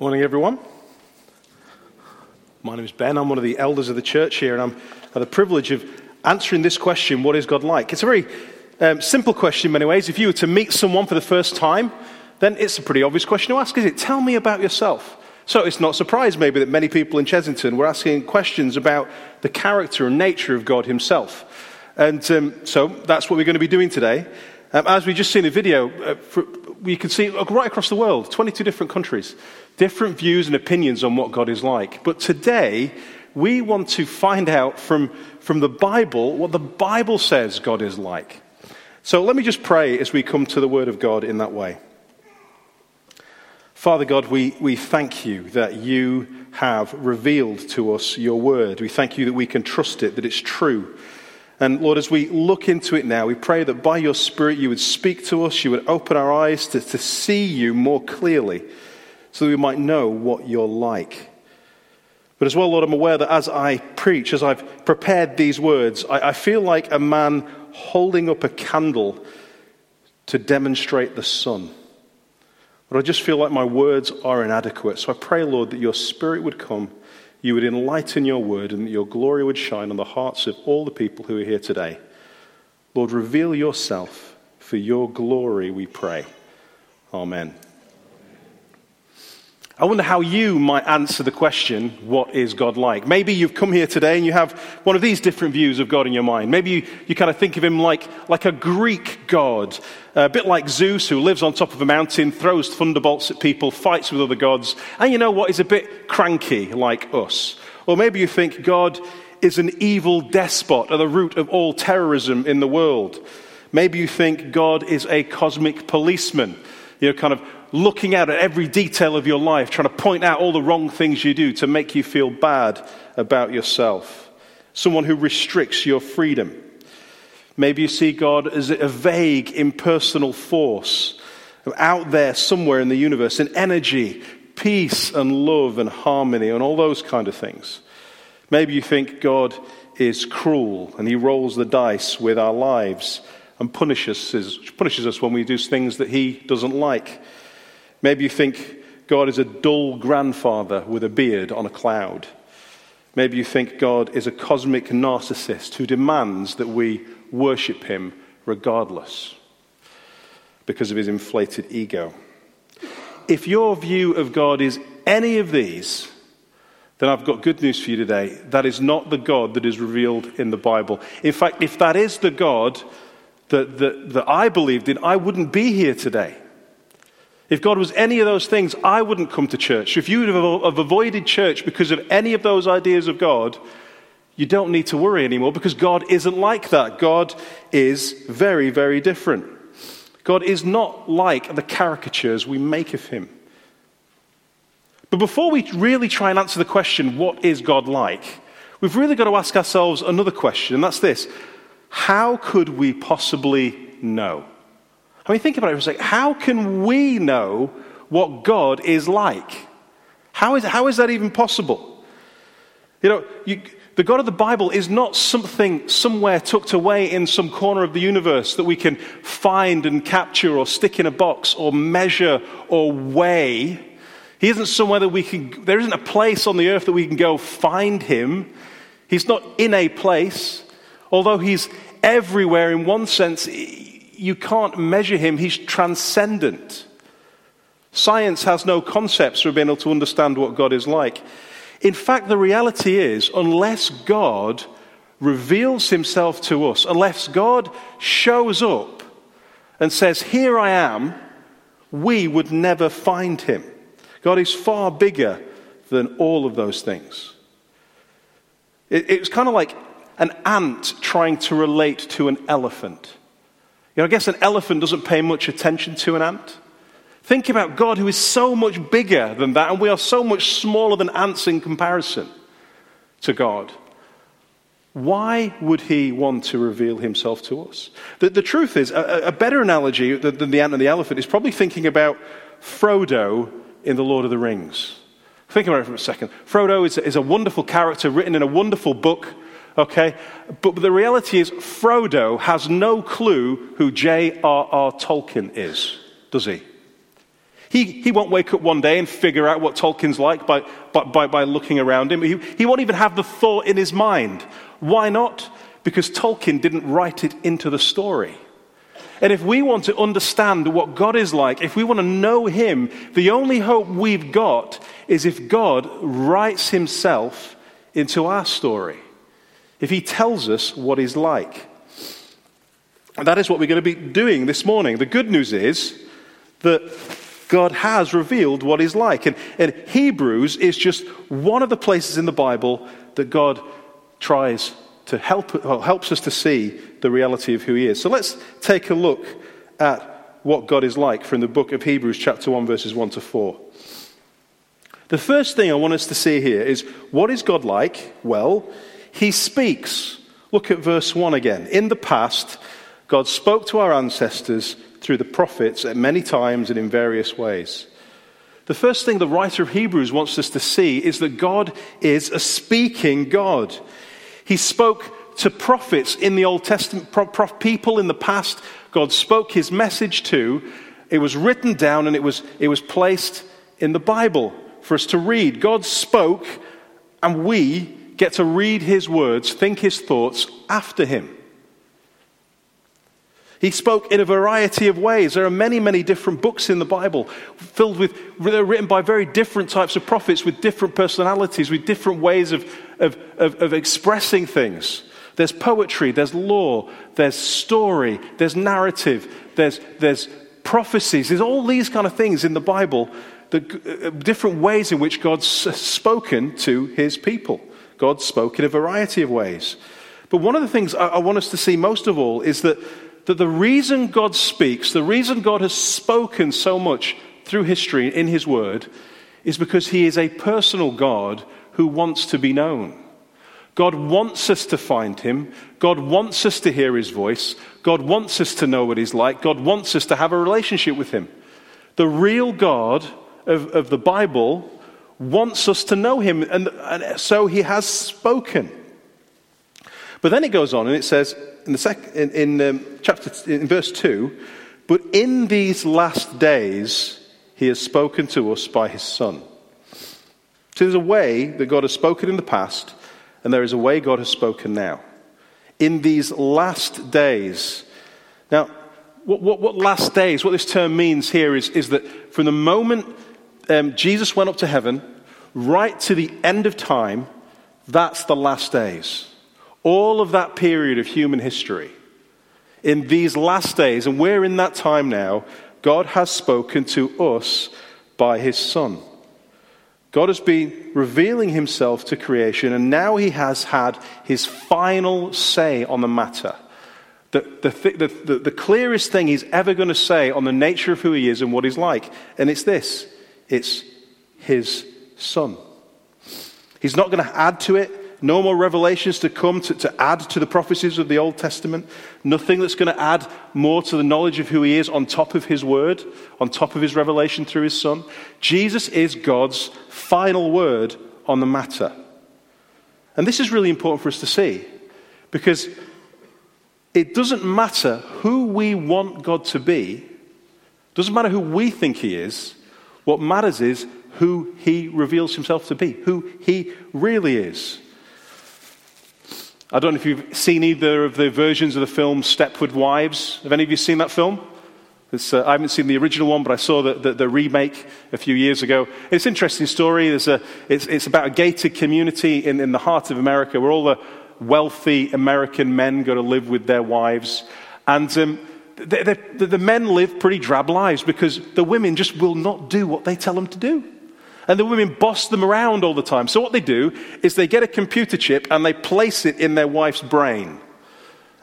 Morning, everyone. My name is Ben. I'm one of the elders of the church here, and I'm have the privilege of answering this question what is God like? It's a very um, simple question in many ways. If you were to meet someone for the first time, then it's a pretty obvious question to ask, is it? Tell me about yourself. So it's not a surprise, maybe, that many people in Chessington were asking questions about the character and nature of God Himself. And um, so that's what we're going to be doing today. Um, as we just seen a video, uh, for, we can see right across the world, 22 different countries, different views and opinions on what God is like. But today, we want to find out from, from the Bible what the Bible says God is like. So let me just pray as we come to the Word of God in that way. Father God, we, we thank you that you have revealed to us your Word. We thank you that we can trust it, that it's true. And Lord, as we look into it now, we pray that by your Spirit you would speak to us, you would open our eyes to, to see you more clearly so that we might know what you're like. But as well, Lord, I'm aware that as I preach, as I've prepared these words, I, I feel like a man holding up a candle to demonstrate the sun. But I just feel like my words are inadequate. So I pray, Lord, that your Spirit would come, you would enlighten your word, and that your glory would shine on the hearts of all the people who are here today. Lord, reveal yourself for your glory, we pray. Amen. I wonder how you might answer the question, what is God like? Maybe you've come here today and you have one of these different views of God in your mind. Maybe you, you kind of think of him like, like a Greek God, a bit like Zeus, who lives on top of a mountain, throws thunderbolts at people, fights with other gods, and you know what, is a bit cranky like us. Or maybe you think God is an evil despot at the root of all terrorism in the world. Maybe you think God is a cosmic policeman, you know, kind of looking out at every detail of your life, trying to point out all the wrong things you do to make you feel bad about yourself. Someone who restricts your freedom. Maybe you see God as a vague, impersonal force out there somewhere in the universe, an energy, peace and love and harmony and all those kind of things. Maybe you think God is cruel and he rolls the dice with our lives and punishes punishes us when we do things that he doesn't like. Maybe you think God is a dull grandfather with a beard on a cloud. Maybe you think God is a cosmic narcissist who demands that we worship him regardless because of his inflated ego. If your view of God is any of these, then I've got good news for you today. That is not the God that is revealed in the Bible. In fact, if that is the God that, that, that I believed in, I wouldn't be here today. If God was any of those things, I wouldn't come to church. If you would have avoided church because of any of those ideas of God, you don't need to worry anymore because God isn't like that. God is very, very different. God is not like the caricatures we make of him. But before we really try and answer the question, what is God like? We've really got to ask ourselves another question, and that's this How could we possibly know? I mean, think about it for a second. How can we know what God is like? How is, how is that even possible? You know, you, the God of the Bible is not something somewhere tucked away in some corner of the universe that we can find and capture or stick in a box or measure or weigh. He isn't somewhere that we can, there isn't a place on the earth that we can go find him. He's not in a place, although he's everywhere in one sense you can't measure him, he's transcendent. Science has no concepts for being able to understand what God is like. In fact, the reality is, unless God reveals himself to us, unless God shows up and says, Here I am, we would never find him. God is far bigger than all of those things. It, it's kind of like an ant trying to relate to an elephant. You know, I guess an elephant doesn't pay much attention to an ant. Think about God who is so much bigger than that, and we are so much smaller than ants in comparison to God. Why would he want to reveal himself to us? The, the truth is, a, a, better analogy than, the ant and the elephant is probably thinking about Frodo in The Lord of the Rings. Think about it for a second. Frodo is, is a wonderful character written in a wonderful book Okay? But the reality is, Frodo has no clue who J.R.R. Tolkien is, does he? He, he won't wake up one day and figure out what Tolkien's like by, by, by looking around him. He, he won't even have the thought in his mind. Why not? Because Tolkien didn't write it into the story. And if we want to understand what God is like, if we want to know Him, the only hope we've got is if God writes Himself into our story. If He tells us what He's like. And that is what we're going to be doing this morning. The good news is that God has revealed what He's like. And, and Hebrews is just one of the places in the Bible that God tries to help, helps us to see the reality of who He is. So let's take a look at what God is like from the book of Hebrews, chapter 1, verses 1 to 4. The first thing I want us to see here is what is God like? Well, He speaks. Look at verse 1 again. In the past, God spoke to our ancestors through the prophets at many times and in various ways. The first thing the writer of Hebrews wants us to see is that God is a speaking God. He spoke to prophets in the Old Testament, people in the past, God spoke his message to. It was written down and it was, it was placed in the Bible for us to read. God spoke, and we get to read his words, think his thoughts after him. He spoke in a variety of ways. There are many, many different books in the Bible filled with, they're written by very different types of prophets with different personalities, with different ways of, of, of, of expressing things. There's poetry, there's law, there's story, there's narrative, there's, there's prophecies. There's all these kind of things in the Bible, the, uh, different ways in which God's spoken to his people. God spoke in a variety of ways. But one of the things I, want us to see most of all is that that the reason God speaks, the reason God has spoken so much through history in His Word, is because He is a personal God who wants to be known. God wants us to find Him. God wants us to hear His voice. God wants us to know what He's like. God wants us to have a relationship with Him. The real God of, of the Bible wants us to know Him, and, and so He has spoken. But then it goes on and it says, in, the sec- in, in um, chapter in verse 2 but in these last days he has spoken to us by his son. So there's a way that god has spoken in the past and there is a way god has spoken now. In these last days. Now what, what, what last days what this term means here is, is that from the moment um, jesus went up to heaven right to the end of time that's the last days all of that period of human history, in these last days, and we're in that time now, God has spoken to us by his Son. God has been revealing himself to creation, and now he has had his final say on the matter. The, the, the, the, clearest thing he's ever going to say on the nature of who he is and what he's like. And it's this it's his son. He's not going to add to it, no more revelations to come to, to add to the prophecies of the Old Testament. Nothing that's going to add more to the knowledge of who He is on top of His word, on top of His revelation through His Son. Jesus is God's final word on the matter. And this is really important for us to see because it doesn't matter who we want God to be, doesn't matter who we think He is. What matters is who He reveals Himself to be, who He really is. I don't know if you've seen either of the versions of the film Stepford Wives. Have any of you seen that film? Uh, I haven't seen the original one, but I saw the, the, the, remake a few years ago. It's an interesting story. A, it's, it's, about a gated community in, in the heart of America where all the wealthy American men go to live with their wives. And um, the, the men live pretty drab lives because the women just will not do what they tell them to do. And the women boss them around all the time. So what they do is they get a computer chip and they place it in their wife's brain.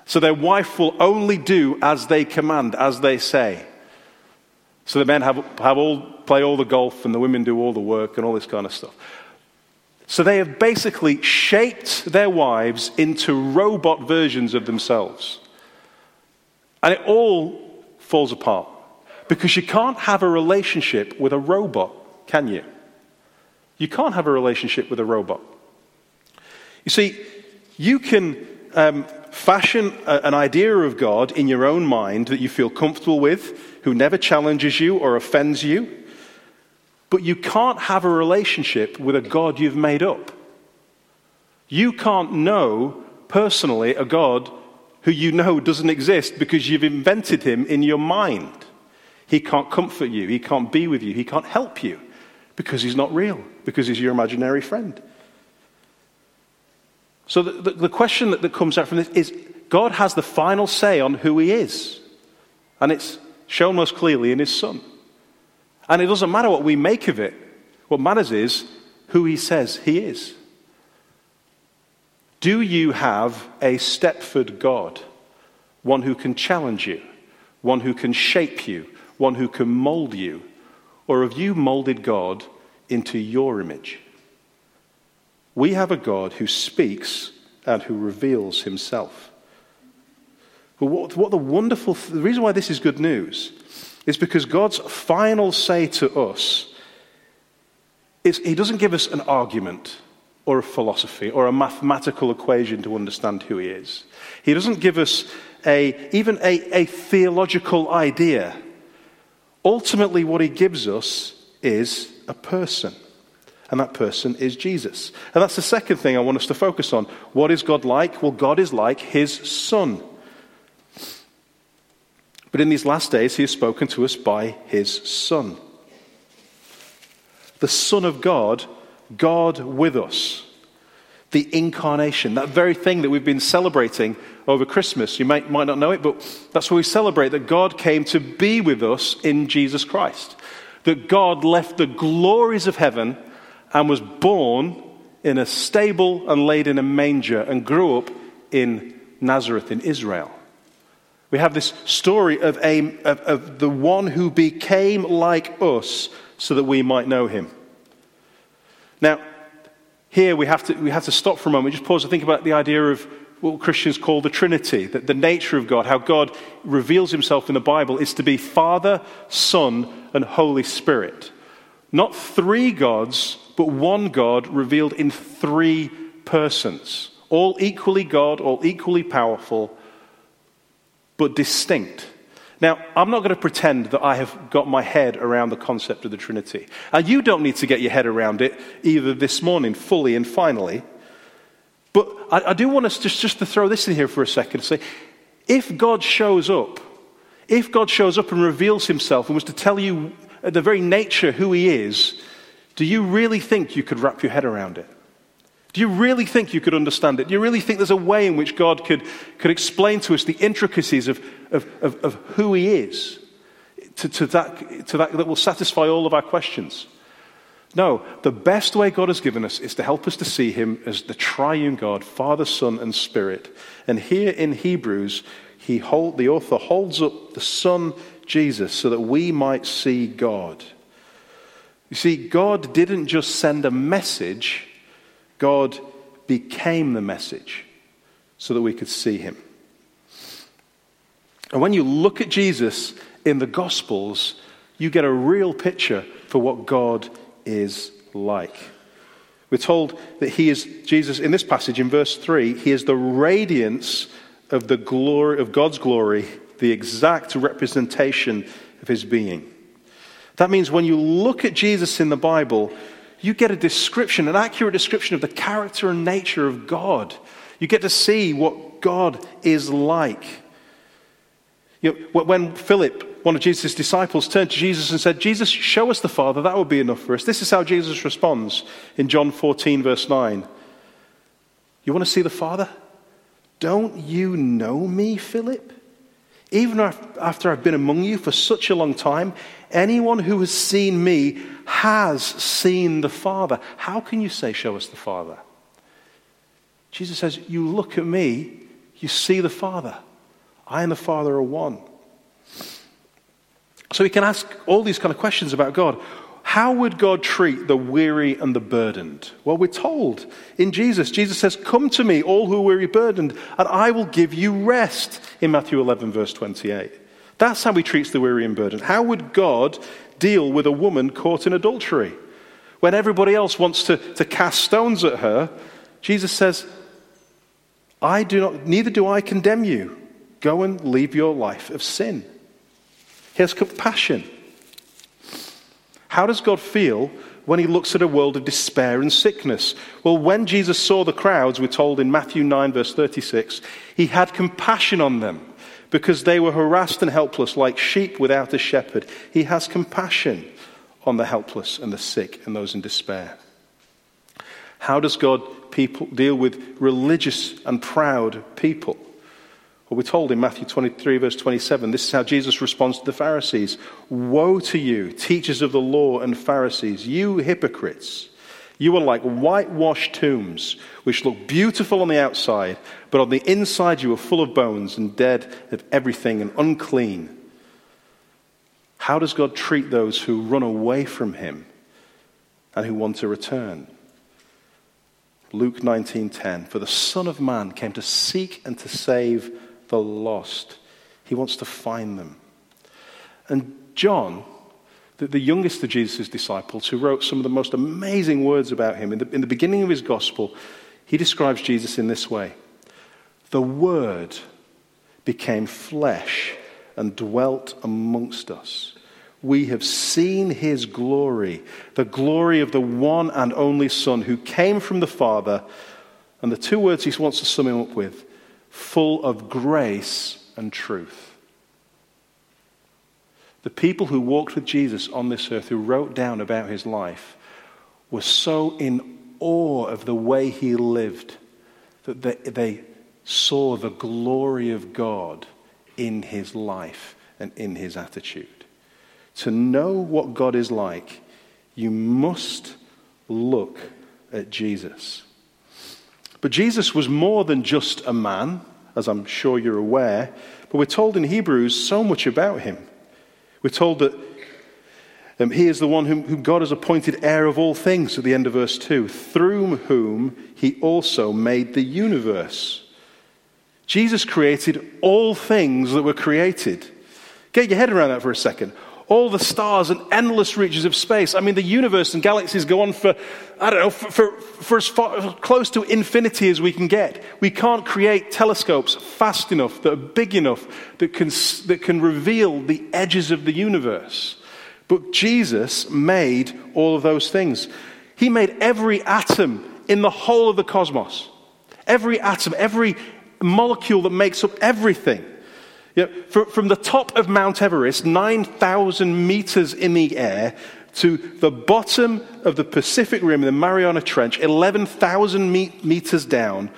So their wife will only do as they command, as they say. So the men have, have all, play all the golf and the women do all the work and all this kind of stuff. So they have basically shaped their wives into robot versions of themselves. And it all falls apart. Because you can't have a relationship with a robot, can you? You can't have a relationship with a robot. You see, you can um, fashion a, an idea of God in your own mind that you feel comfortable with, who never challenges you or offends you. But you can't have a relationship with a God you've made up. You can't know personally a God who you know doesn't exist because you've invented him in your mind. He can't comfort you, he can't be with you, he can't help you because he's not real, because he's your imaginary friend. So the, the, the question that, that comes out from this is God has the final say on who he is. And it's shown most clearly in his son. And it doesn't matter what we make of it, what matters is who he says he is. Do you have a Stepford God? One who can challenge you, one who can shape you, one who can mold you? Or have you molded God into your image? We have a God who speaks and who reveals himself. But what, what the wonderful, the reason why this is good news is because God's final say to us is He doesn't give us an argument or a philosophy or a mathematical equation to understand who He is. He doesn't give us a, even a, a theological idea. Ultimately, what He gives us is a person. And that person is Jesus. And that's the second thing I want us to focus on. What is God like? Well, God is like His Son. But in these last days, He has spoken to us by His Son. The Son of God God with us. The incarnation, that very thing that we've been celebrating over Christmas. You might, might not know it, but that's what we celebrate that God came to be with us in Jesus Christ. That God left the glories of heaven and was born in a stable and laid in a manger and grew up in Nazareth in Israel. We have this story of, a, of, of the one who became like us so that we might know him. Now, here we have to, we have to stop for a moment, just pause and think about the idea of what Christians call the Trinity, that the nature of God, how God reveals himself in the Bible, is to be Father, Son, and Holy Spirit. Not three gods, but one God revealed in three persons. All equally God, all equally powerful, but distinct. Now, I'm not going to pretend that I have got my head around the concept of the Trinity. And you don't need to get your head around it either this morning, fully and finally. But I, I do want us just, just to throw this in here for a second and say if God shows up, if God shows up and reveals himself and was to tell you the very nature who he is, do you really think you could wrap your head around it? Do you really think you could understand it? Do you really think there's a way in which God could, could explain to us the intricacies of, of, of, of who He is to, to, that, to that that will satisfy all of our questions? No, the best way God has given us is to help us to see Him as the triune God, Father, Son, and Spirit. And here in Hebrews, he hold, the author holds up the Son, Jesus, so that we might see God. You see, God didn't just send a message God became the message so that we could see him. And when you look at Jesus in the Gospels, you get a real picture for what God is like. We're told that he is, Jesus, in this passage in verse 3, he is the radiance of the glory of God's glory, the exact representation of his being. That means when you look at Jesus in the Bible, you get a description, an accurate description of the character and nature of God. You get to see what God is like. You know, when Philip, one of Jesus' disciples, turned to Jesus and said, Jesus, show us the Father, that would be enough for us. This is how Jesus responds in John 14, verse 9. You want to see the Father? Don't you know me, Philip? Even after I've been among you for such a long time, anyone who has seen me has seen the Father. How can you say, Show us the Father? Jesus says, You look at me, you see the Father. I and the Father are one. So we can ask all these kind of questions about God. How would God treat the weary and the burdened? Well, we're told in Jesus, Jesus says, Come to me, all who are weary burdened, and I will give you rest in Matthew 11, verse 28. That's how he treats the weary and burdened. How would God deal with a woman caught in adultery? When everybody else wants to, to cast stones at her, Jesus says, I do not, neither do I condemn you. Go and leave your life of sin. He has compassion. How does God feel when he looks at a world of despair and sickness? Well, when Jesus saw the crowds, we're told in Matthew 9, verse 36, he had compassion on them because they were harassed and helpless like sheep without a shepherd. He has compassion on the helpless and the sick and those in despair. How does God people deal with religious and proud people? Well, we're told in Matthew 23, verse 27, this is how Jesus responds to the Pharisees Woe to you, teachers of the law and Pharisees, you hypocrites! You are like whitewashed tombs, which look beautiful on the outside, but on the inside you are full of bones and dead of everything and unclean. How does God treat those who run away from Him and who want to return? Luke 19:10 For the son of man came to seek and to save the lost. He wants to find them. And John, the, the youngest of Jesus' disciples, who wrote some of the most amazing words about him, in the, in the beginning of his gospel, he describes Jesus in this way The Word became flesh and dwelt amongst us. We have seen his glory, the glory of the one and only Son who came from the Father. And the two words he wants to sum him up with full of grace and truth. The people who walked with Jesus on this earth, who wrote down about his life, were so in awe of the way he lived that they, they saw the glory of God in his life and in his attitude. To know what God is like, you must look at Jesus. But Jesus was more than just a man, as I'm sure you're aware. But we're told in Hebrews so much about him. We're told that um, he is the one whom, whom God has appointed heir of all things at the end of verse 2, through whom he also made the universe. Jesus created all things that were created. Get your head around that for a second all the stars and endless reaches of space. I mean, the universe and galaxies go on for, I don't know, for, for, for as far, close to infinity as we can get. We can't create telescopes fast enough, that are big enough, that can, that can reveal the edges of the universe. But Jesus made all of those things. He made every atom in the whole of the cosmos. Every atom, every molecule that makes up everything. You know, for, from the top of Mount Everest, 9,000 meters in the air, to the bottom of the Pacific Rim, the Mariana Trench, 11,000 me- meters down,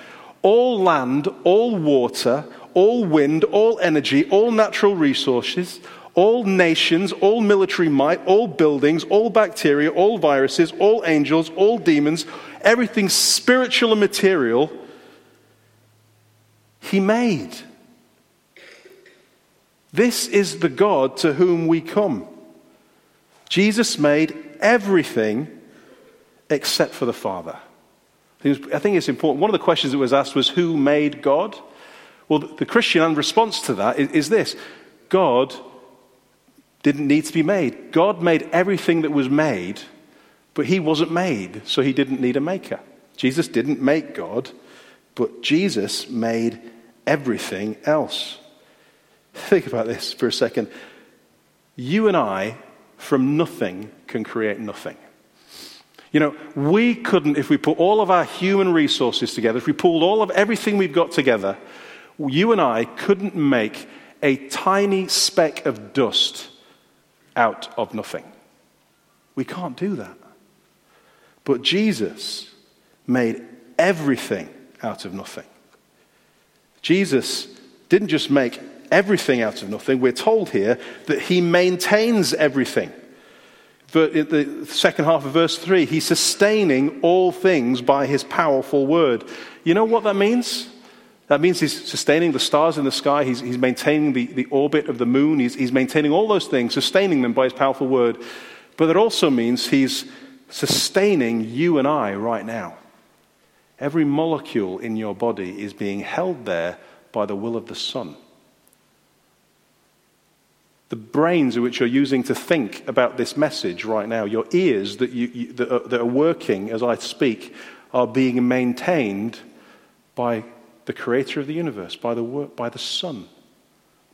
all land, all water, all wind, all energy, all natural resources, all nations, all military might, all buildings, all bacteria, all viruses, all angels, all demons, everything spiritual and material, he made. This is the God to whom we come. Jesus made everything except for the Father. I think it's important. One of the questions that was asked was, Who made God? Well, the Christian response to that is this God didn't need to be made. God made everything that was made, but he wasn't made, so he didn't need a maker. Jesus didn't make God, but Jesus made everything else. Think about this for a second. You and I, from nothing, can create nothing. You know, we couldn't, if we put all of our human resources together, if we pulled all of everything we've got together, you and I couldn't make a tiny speck of dust out of nothing. We can't do that. But Jesus made everything out of nothing. Jesus didn't just make everything out of nothing. We're told here that he maintains everything. In the second half of verse 3, he's sustaining all things by his powerful word. You know what that means? That means he's sustaining the stars in the sky, he's, he's maintaining the, the orbit of the moon, he's, he's maintaining all those things, sustaining them by his powerful word. But it also means he's sustaining you and I right now. Every molecule in your body is being held there by the will of the Son the brains which you're using to think about this message right now, your ears that, you, you, that, are, that are working as I speak, are being maintained by the creator of the universe, by the, by the Son,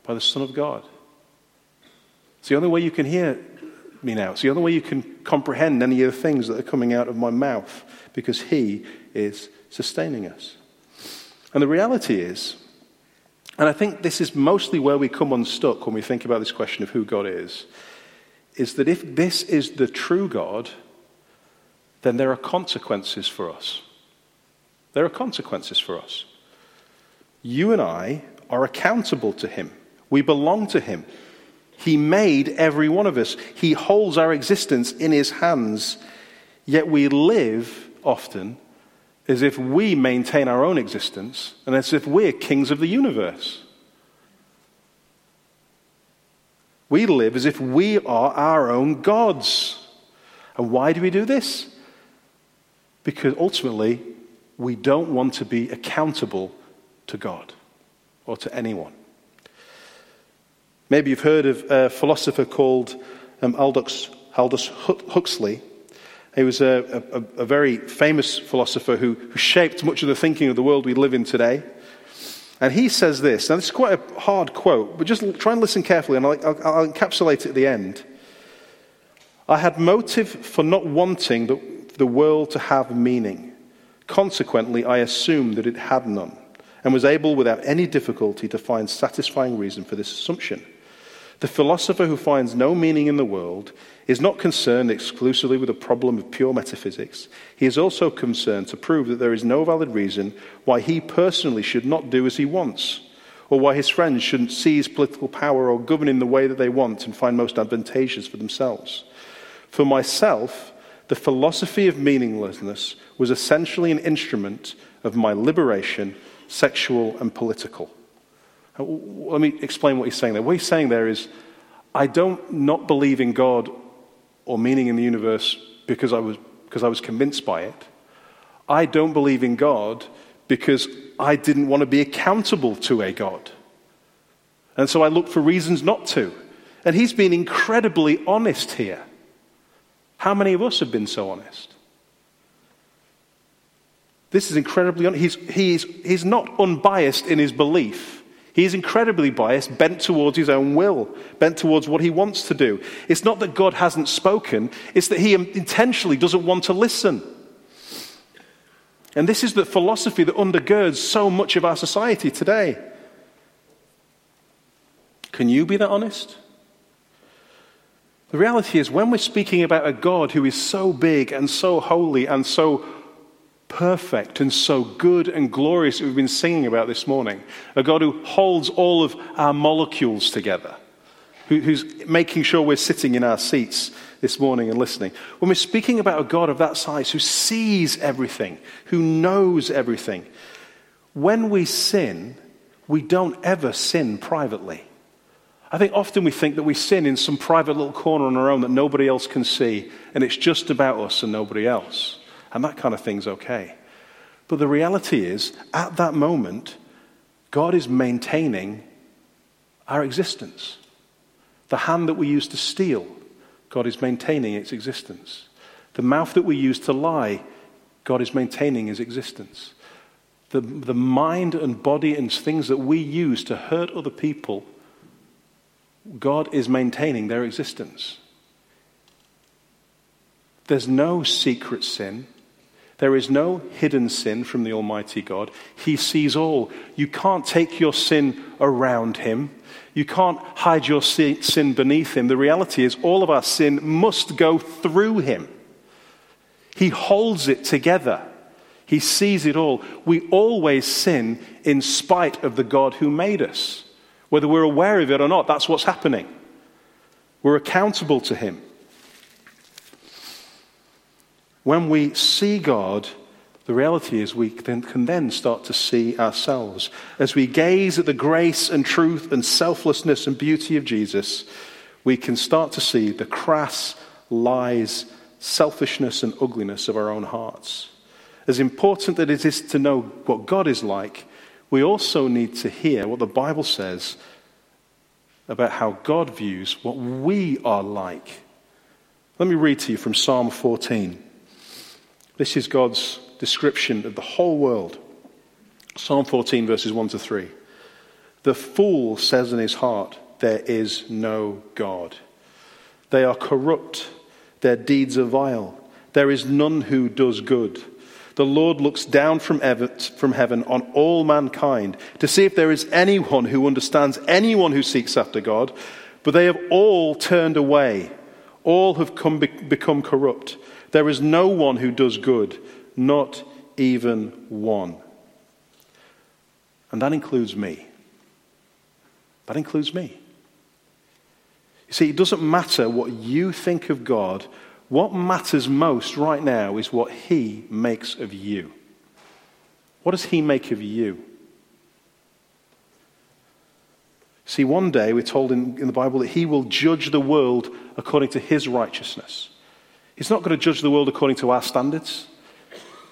by the Son of God. It's the only way you can hear me now. It's the only way you can comprehend any of the things that are coming out of my mouth because He is sustaining us. And the reality is, and I think this is mostly where we come unstuck when we think about this question of who God is, is that if this is the true God, then there are consequences for us. There are consequences for us. You and I are accountable to Him, we belong to Him. He made every one of us. He holds our existence in His hands. Yet we live often as if we maintain our own existence and as if we're kings of the universe. We live as if we are our own gods. And why do we do this? Because ultimately, we don't want to be accountable to God or to anyone. Maybe you've heard of a philosopher called um, Aldous, Aldous Huxley. He was a, a, a very famous philosopher who, who, shaped much of the thinking of the world we live in today. And he says this. Now, this is quite a hard quote, but just try and listen carefully, and I'll, I'll, I'll encapsulate it at the end. I had motive for not wanting the, the world to have meaning. Consequently, I assumed that it had none, and was able without any difficulty to find satisfying reason for this assumption. The philosopher who finds no meaning in the world is not concerned exclusively with the problem of pure metaphysics. He is also concerned to prove that there is no valid reason why he personally should not do as he wants, or why his friends shouldn't seize political power or govern in the way that they want and find most advantageous for themselves. For myself, the philosophy of meaninglessness was essentially an instrument of my liberation, sexual and political. Uh, let me explain what he's saying there. What he's saying there is, I don't not believe in God or meaning in the universe because I was, because I was convinced by it. I don't believe in God because I didn't want to be accountable to a God. And so I looked for reasons not to. And he's been incredibly honest here. How many of us have been so honest? This is incredibly honest. He's, he's, he's not unbiased in his belief. He is incredibly biased, bent towards his own will, bent towards what he wants to do. It's not that God hasn't spoken, it's that he intentionally doesn't want to listen. And this is the philosophy that undergirds so much of our society today. Can you be that honest? The reality is, when we're speaking about a God who is so big and so holy and so perfect and so good and glorious that we've been singing about this morning. A God who holds all of our molecules together, who, who's making sure we're sitting in our seats this morning and listening. When we're speaking about a God of that size who sees everything, who knows everything, when we sin, we don't ever sin privately. I think often we think that we sin in some private little corner on our own that nobody else can see, and it's just about us and nobody else and that kind of thing's okay. But the reality is, at that moment, God is maintaining our existence. The hand that we use to steal, God is maintaining its existence. The mouth that we use to lie, God is maintaining his existence. The, the mind and body and things that we use to hurt other people, God is maintaining their existence. There's no secret sin. There is no hidden sin from the Almighty God. He sees all. You can't take your sin around Him. You can't hide your sin beneath Him. The reality is, all of our sin must go through Him. He holds it together. He sees it all. We always sin in spite of the God who made us. Whether we're aware of it or not, that's what's happening. We're accountable to Him. When we see God, the reality is we can then start to see ourselves. As we gaze at the grace and truth and selflessness and beauty of Jesus, we can start to see the crass lies, selfishness, and ugliness of our own hearts. As important that it is to know what God is like, we also need to hear what the Bible says about how God views what we are like. Let me read to you from Psalm 14. This is God's description of the whole world. Psalm 14, verses 1 to 3. The fool says in his heart, There is no God. They are corrupt, their deeds are vile. There is none who does good. The Lord looks down from heaven on all mankind to see if there is anyone who understands, anyone who seeks after God, but they have all turned away. All have come, become corrupt. There is no one who does good, not even one. And that includes me. That includes me. You see, it doesn't matter what you think of God. What matters most right now is what He makes of you. What does He make of you? See, one day we're told in, in, the Bible that He will judge the world according to His righteousness. He's not going to judge the world according to our standards.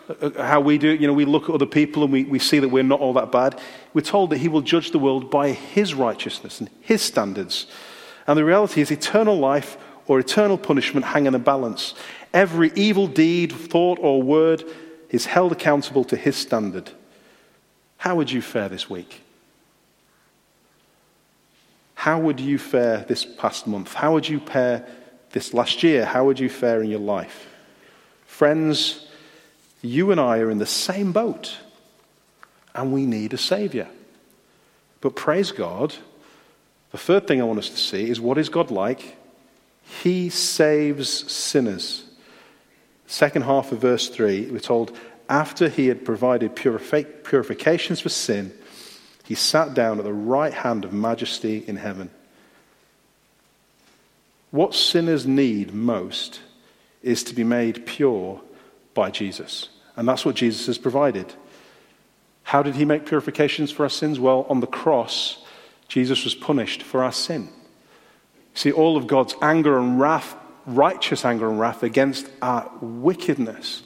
Uh, uh, how we do it, you know, we look at other people and we, we see that we're not all that bad. We're told that He will judge the world by His righteousness and His standards. And the reality is, eternal life or eternal punishment hang in a balance. Every evil deed, thought, or word is held accountable to His standard. How would you fare this week? How would you fare this past month? How would you fare this last year? How would you fare in your life? Friends, you and I are in the same boat, and we need a Savior. But praise God, the third thing I want us to see is what is God like? He saves sinners. Second half of verse 3, we're told, after he had provided purifications for sin, he sat down at the right hand of majesty in heaven. What sinners need most is to be made pure by Jesus. And that's what Jesus has provided. How did he make purifications for our sins? Well, on the cross, Jesus was punished for our sin. See, all of God's anger and wrath, righteous anger and wrath against our wickedness,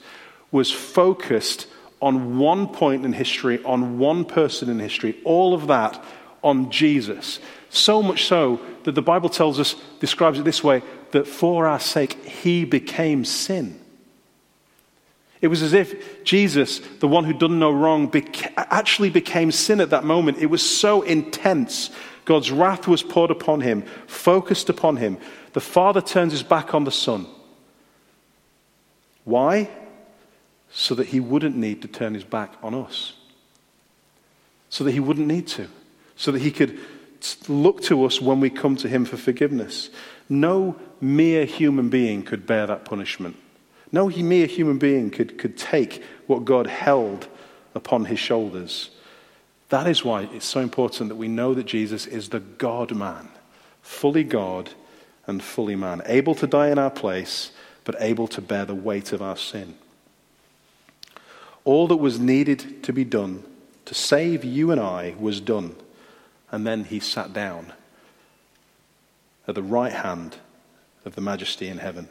was focused on one point in history, on one person in history, all of that on Jesus. So much so that the Bible tells us, describes it this way, that for our sake he became sin. It was as if Jesus, the one who'd done no wrong, beca- actually became sin at that moment. It was so intense. God's wrath was poured upon him, focused upon him. The Father turns his back on the Son. Why? So that he wouldn't need to turn his back on us. So that he wouldn't need to. So that he could look to us when we come to him for forgiveness. No mere human being could bear that punishment. No mere human being could, could take what God held upon his shoulders. That is why it's so important that we know that Jesus is the God man, fully God and fully man, able to die in our place, but able to bear the weight of our sin. All that was needed to be done to save you and I was done, and then he sat down at the right hand of the majesty in heaven.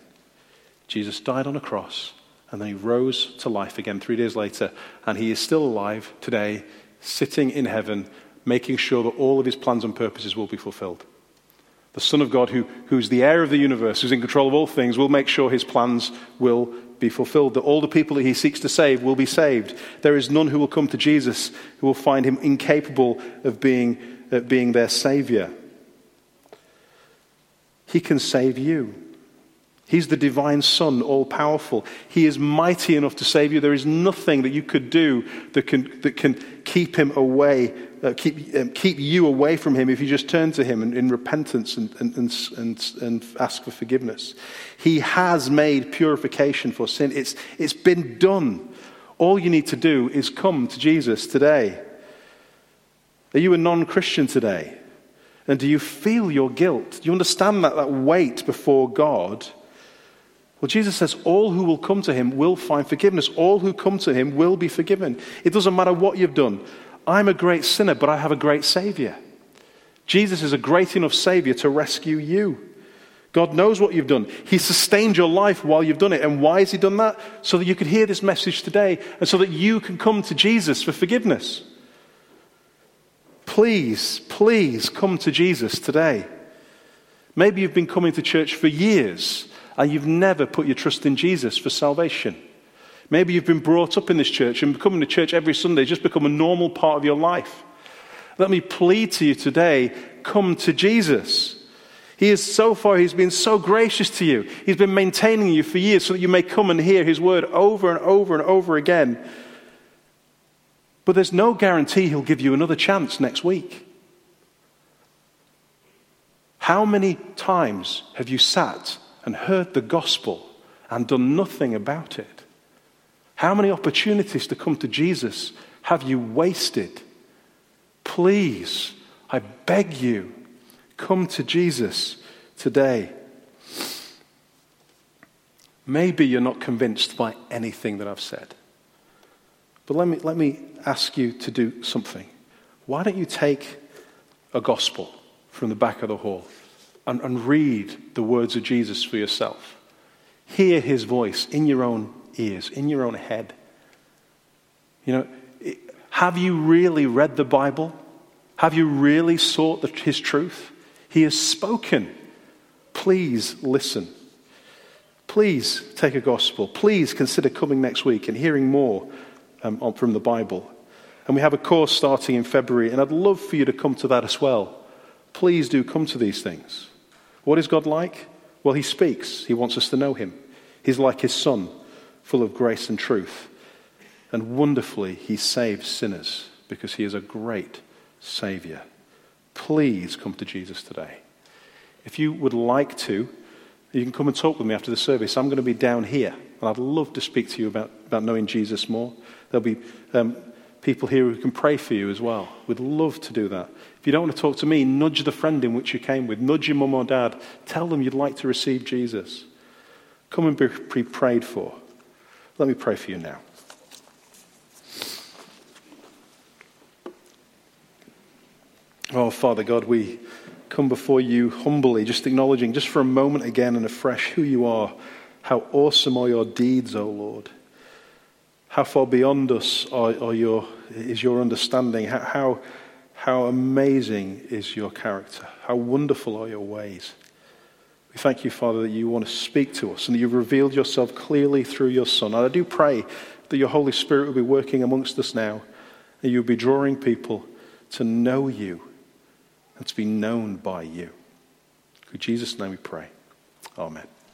Jesus died on a cross and then he rose to life again three days later. And he is still alive today, sitting in heaven, making sure that all of his plans and purposes will be fulfilled. The Son of God, who, who's the heir of the universe, who's in control of all things, will make sure his plans will be fulfilled, that all the people that he seeks to save will be saved. There is none who will come to Jesus who will find him incapable of being, of being their Savior. He can save you. He's the divine Son, all powerful. He is mighty enough to save you. There is nothing that you could do that can, that can keep him away, uh, keep, um, keep you away from him if you just turn to him in, in repentance and, and, and, and, ask for forgiveness. He has made purification for sin, it's, it's been done. All you need to do is come to Jesus today. Are you a non Christian today? And do you feel your guilt? Do you understand that, that weight before God? Well, Jesus says all who will come to him will find forgiveness. All who come to him will be forgiven. It doesn't matter what you've done. I'm a great sinner, but I have a great Savior. Jesus is a great enough Savior to rescue you. God knows what you've done. He sustained your life while you've done it. And why has He done that? So that you could hear this message today and so that you can come to Jesus for forgiveness. Please, please come to Jesus today. Maybe you've been coming to church for years and you've never put your trust in Jesus for salvation. Maybe you've been brought up in this church and coming to church every Sunday just become a normal part of your life. Let me plead to you today come to Jesus. He is so far, He's been so gracious to you. He's been maintaining you for years so that you may come and hear His word over and over and over again. But there's no guarantee He'll give you another chance next week. How many times have you sat and heard the gospel and done nothing about it? How many opportunities to come to Jesus have you wasted? Please, I beg you, come to Jesus today. Maybe you're not convinced by anything that I've said. But let me, let me ask you to do something. Why don't you take a gospel from the back of the hall and, and read the words of Jesus for yourself? Hear his voice in your own ears, in your own head. You know, have you really read the Bible? Have you really sought the, his truth? He has spoken. Please listen. Please take a gospel. Please consider coming next week and hearing more um, from the Bible. And we have a course starting in February, and I'd love for you to come to that as well. Please do come to these things. What is God like? Well, He speaks. He wants us to know Him. He's like His Son, full of grace and truth. And wonderfully, He saves sinners because He is a great Savior. Please come to Jesus today. If you would like to, you can come and talk with me after the service. I'm going to be down here, and I'd love to speak to you about, about knowing Jesus more. There'll be um, people here who can pray for you as well. We'd love to do that. If you don't want to talk to me, nudge the friend in which you came with, nudge your mum or dad. Tell them you'd like to receive Jesus. Come and be prayed for. Let me pray for you now. Oh, Father God, we come before you humbly, just acknowledging, just for a moment again and afresh, who you are. How awesome are your deeds, O Lord. How far beyond us are, are your, is your understanding? How, how, how amazing is your character? How wonderful are your ways? We thank you, Father, that you want to speak to us and that you've revealed yourself clearly through your Son. And I do pray that your Holy Spirit will be working amongst us now, and you'll be drawing people to know you and to be known by you. In Jesus' name we pray. Amen.